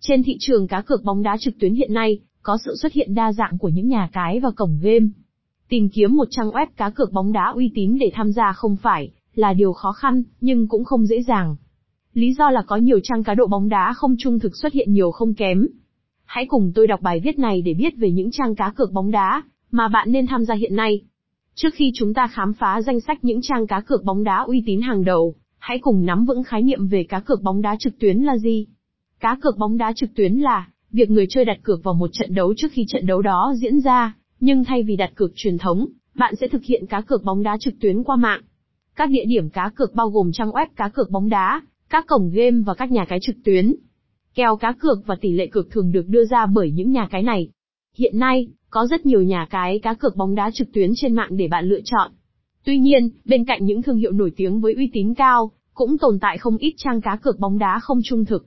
Trên thị trường cá cược bóng đá trực tuyến hiện nay, có sự xuất hiện đa dạng của những nhà cái và cổng game. Tìm kiếm một trang web cá cược bóng đá uy tín để tham gia không phải là điều khó khăn, nhưng cũng không dễ dàng. Lý do là có nhiều trang cá độ bóng đá không trung thực xuất hiện nhiều không kém. Hãy cùng tôi đọc bài viết này để biết về những trang cá cược bóng đá mà bạn nên tham gia hiện nay. Trước khi chúng ta khám phá danh sách những trang cá cược bóng đá uy tín hàng đầu, hãy cùng nắm vững khái niệm về cá cược bóng đá trực tuyến là gì. Cá cược bóng đá trực tuyến là việc người chơi đặt cược vào một trận đấu trước khi trận đấu đó diễn ra, nhưng thay vì đặt cược truyền thống, bạn sẽ thực hiện cá cược bóng đá trực tuyến qua mạng. Các địa điểm cá cược bao gồm trang web cá cược bóng đá, các cổng game và các nhà cái trực tuyến. Kèo cá cược và tỷ lệ cược thường được đưa ra bởi những nhà cái này. Hiện nay, có rất nhiều nhà cái cá cược bóng đá trực tuyến trên mạng để bạn lựa chọn. Tuy nhiên, bên cạnh những thương hiệu nổi tiếng với uy tín cao, cũng tồn tại không ít trang cá cược bóng đá không trung thực.